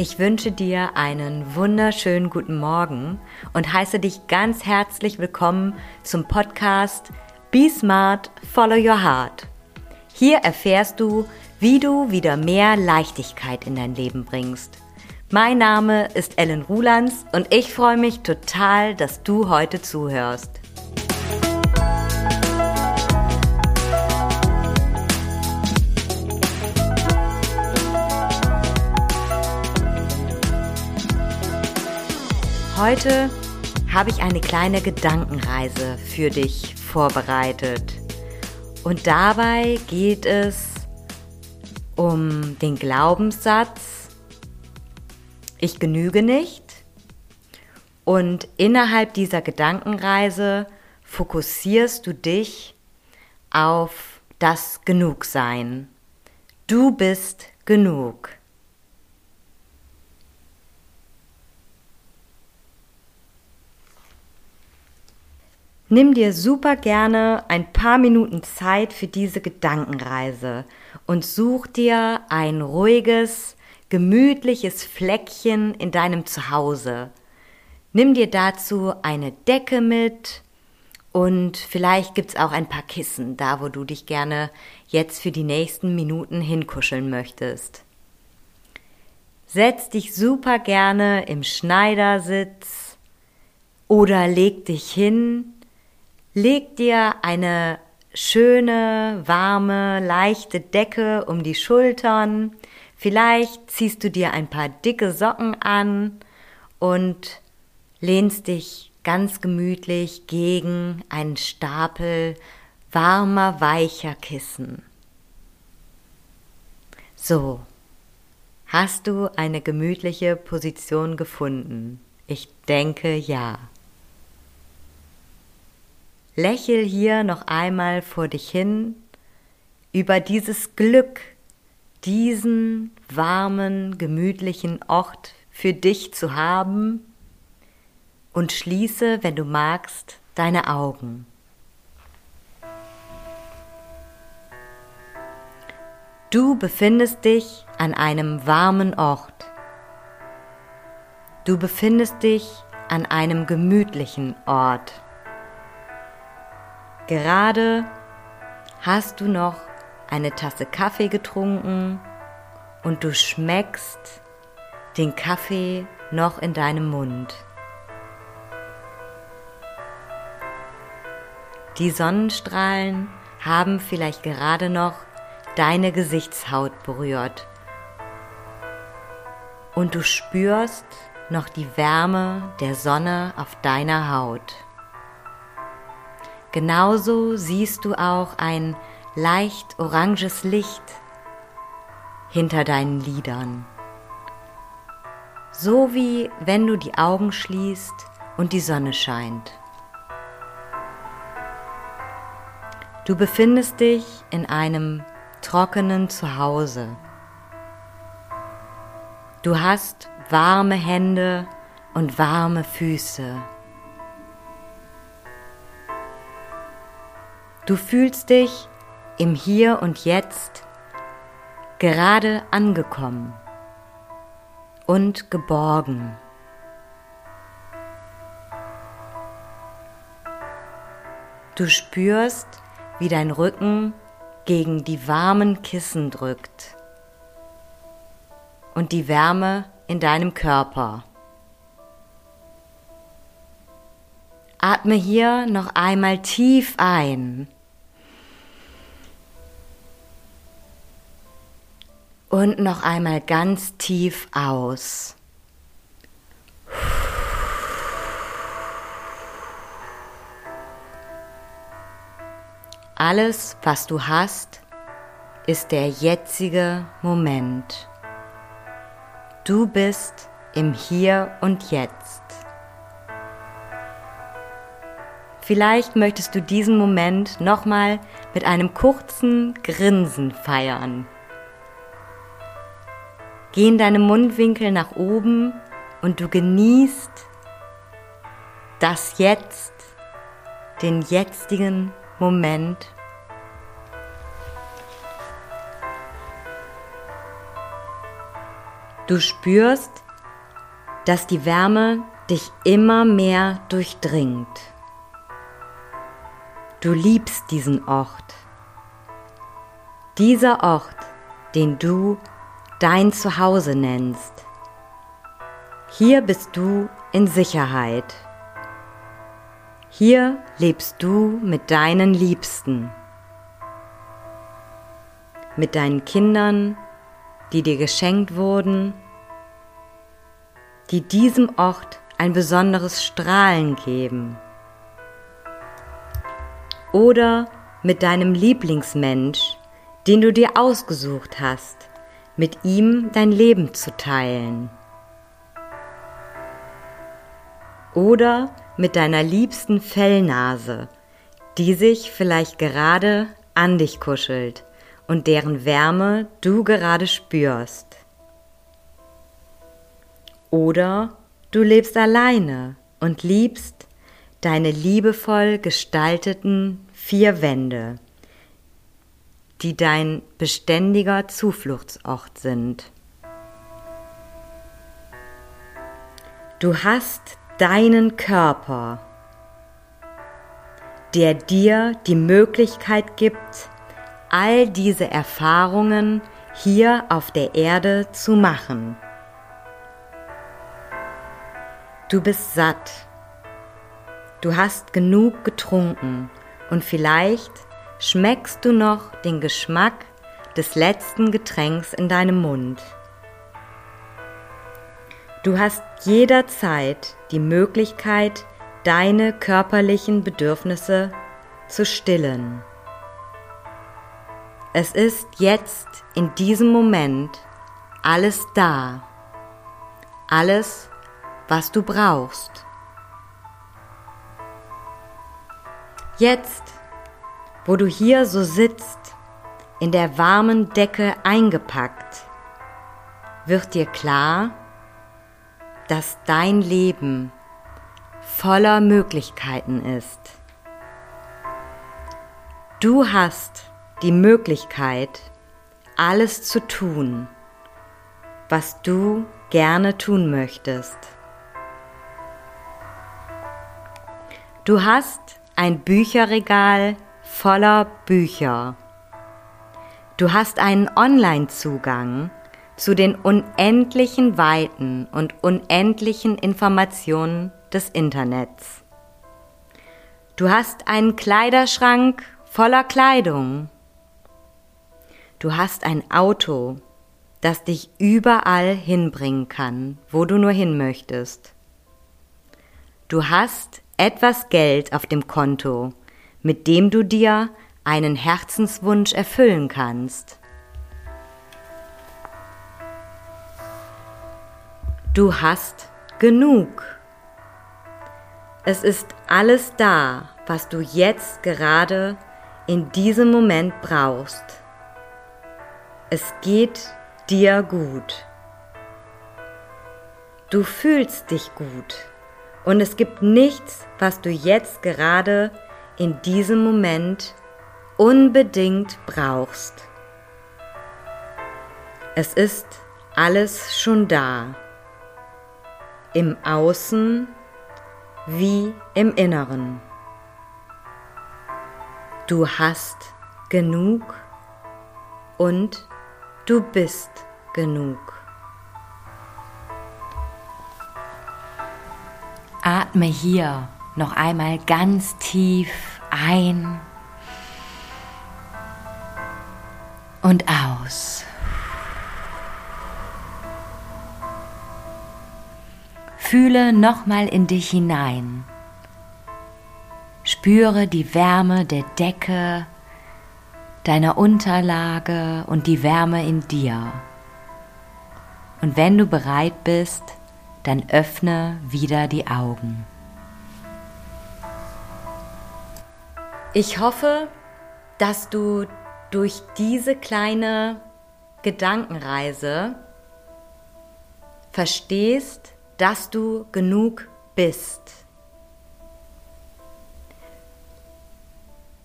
Ich wünsche dir einen wunderschönen guten Morgen und heiße dich ganz herzlich willkommen zum Podcast Be Smart, Follow Your Heart. Hier erfährst du, wie du wieder mehr Leichtigkeit in dein Leben bringst. Mein Name ist Ellen Rulands und ich freue mich total, dass du heute zuhörst. Heute habe ich eine kleine Gedankenreise für dich vorbereitet. Und dabei geht es um den Glaubenssatz, ich genüge nicht. Und innerhalb dieser Gedankenreise fokussierst du dich auf das Genugsein. Du bist genug. Nimm dir super gerne ein paar Minuten Zeit für diese Gedankenreise und such dir ein ruhiges, gemütliches Fleckchen in deinem Zuhause. Nimm dir dazu eine Decke mit und vielleicht gibt's auch ein paar Kissen, da wo du dich gerne jetzt für die nächsten Minuten hinkuscheln möchtest. Setz dich super gerne im Schneidersitz oder leg dich hin Leg dir eine schöne, warme, leichte Decke um die Schultern. Vielleicht ziehst du dir ein paar dicke Socken an und lehnst dich ganz gemütlich gegen einen Stapel warmer, weicher Kissen. So, hast du eine gemütliche Position gefunden? Ich denke ja. Lächel hier noch einmal vor dich hin über dieses Glück, diesen warmen, gemütlichen Ort für dich zu haben und schließe, wenn du magst, deine Augen. Du befindest dich an einem warmen Ort. Du befindest dich an einem gemütlichen Ort. Gerade hast du noch eine Tasse Kaffee getrunken und du schmeckst den Kaffee noch in deinem Mund. Die Sonnenstrahlen haben vielleicht gerade noch deine Gesichtshaut berührt und du spürst noch die Wärme der Sonne auf deiner Haut. Genauso siehst du auch ein leicht oranges Licht hinter deinen Lidern. So wie wenn du die Augen schließt und die Sonne scheint. Du befindest dich in einem trockenen Zuhause. Du hast warme Hände und warme Füße. Du fühlst dich im Hier und Jetzt gerade angekommen und geborgen. Du spürst, wie dein Rücken gegen die warmen Kissen drückt und die Wärme in deinem Körper. Atme hier noch einmal tief ein Und noch einmal ganz tief aus. Alles, was du hast, ist der jetzige Moment. Du bist im Hier und Jetzt. Vielleicht möchtest du diesen Moment nochmal mit einem kurzen Grinsen feiern. Gehen deine Mundwinkel nach oben und du genießt das Jetzt, den jetzigen Moment. Du spürst, dass die Wärme dich immer mehr durchdringt. Du liebst diesen Ort. Dieser Ort, den du dein Zuhause nennst. Hier bist du in Sicherheit. Hier lebst du mit deinen Liebsten, mit deinen Kindern, die dir geschenkt wurden, die diesem Ort ein besonderes Strahlen geben. Oder mit deinem Lieblingsmensch, den du dir ausgesucht hast, mit ihm dein Leben zu teilen. Oder mit deiner liebsten Fellnase, die sich vielleicht gerade an dich kuschelt und deren Wärme du gerade spürst. Oder du lebst alleine und liebst deine liebevoll gestalteten vier Wände, die dein beständiger Zufluchtsort sind. Du hast deinen Körper, der dir die Möglichkeit gibt, all diese Erfahrungen hier auf der Erde zu machen. Du bist satt. Du hast genug getrunken und vielleicht schmeckst du noch den Geschmack des letzten Getränks in deinem Mund. Du hast jederzeit die Möglichkeit, deine körperlichen Bedürfnisse zu stillen. Es ist jetzt in diesem Moment alles da, alles, was du brauchst. Jetzt, wo du hier so sitzt, in der warmen Decke eingepackt, wird dir klar, dass dein Leben voller Möglichkeiten ist. Du hast die Möglichkeit, alles zu tun, was du gerne tun möchtest. Du hast ein Bücherregal voller Bücher. Du hast einen Online-Zugang zu den unendlichen Weiten und unendlichen Informationen des Internets. Du hast einen Kleiderschrank voller Kleidung. Du hast ein Auto, das dich überall hinbringen kann, wo du nur hin möchtest. Du hast etwas Geld auf dem Konto, mit dem du dir einen Herzenswunsch erfüllen kannst. Du hast genug. Es ist alles da, was du jetzt gerade in diesem Moment brauchst. Es geht dir gut. Du fühlst dich gut. Und es gibt nichts, was du jetzt gerade in diesem Moment unbedingt brauchst. Es ist alles schon da, im Außen wie im Inneren. Du hast genug und du bist genug. Atme hier noch einmal ganz tief ein und aus. Fühle nochmal in dich hinein. Spüre die Wärme der Decke, deiner Unterlage und die Wärme in dir. Und wenn du bereit bist, dann öffne wieder die Augen. Ich hoffe, dass du durch diese kleine Gedankenreise verstehst, dass du genug bist.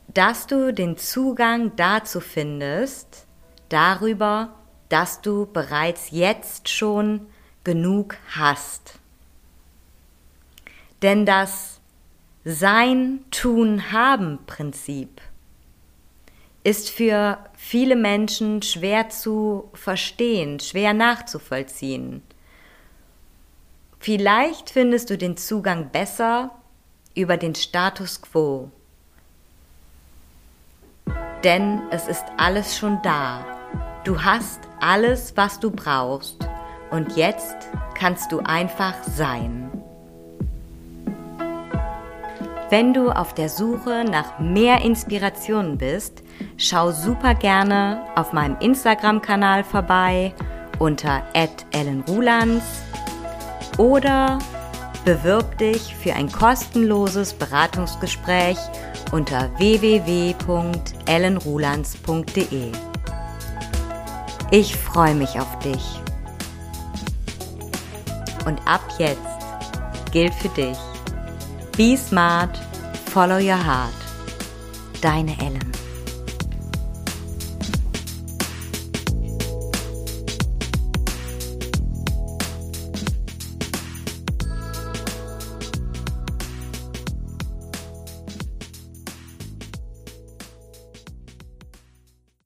Dass du den Zugang dazu findest, darüber, dass du bereits jetzt schon genug hast. Denn das Sein, Tun, Haben Prinzip ist für viele Menschen schwer zu verstehen, schwer nachzuvollziehen. Vielleicht findest du den Zugang besser über den Status quo. Denn es ist alles schon da. Du hast alles, was du brauchst. Und jetzt kannst du einfach sein. Wenn du auf der Suche nach mehr Inspirationen bist, schau super gerne auf meinem Instagram-Kanal vorbei unter ellenrulands oder bewirb dich für ein kostenloses Beratungsgespräch unter www.ellenrulands.de. Ich freue mich auf dich. Und ab jetzt gilt für dich, be smart, follow your heart. Deine Ellen.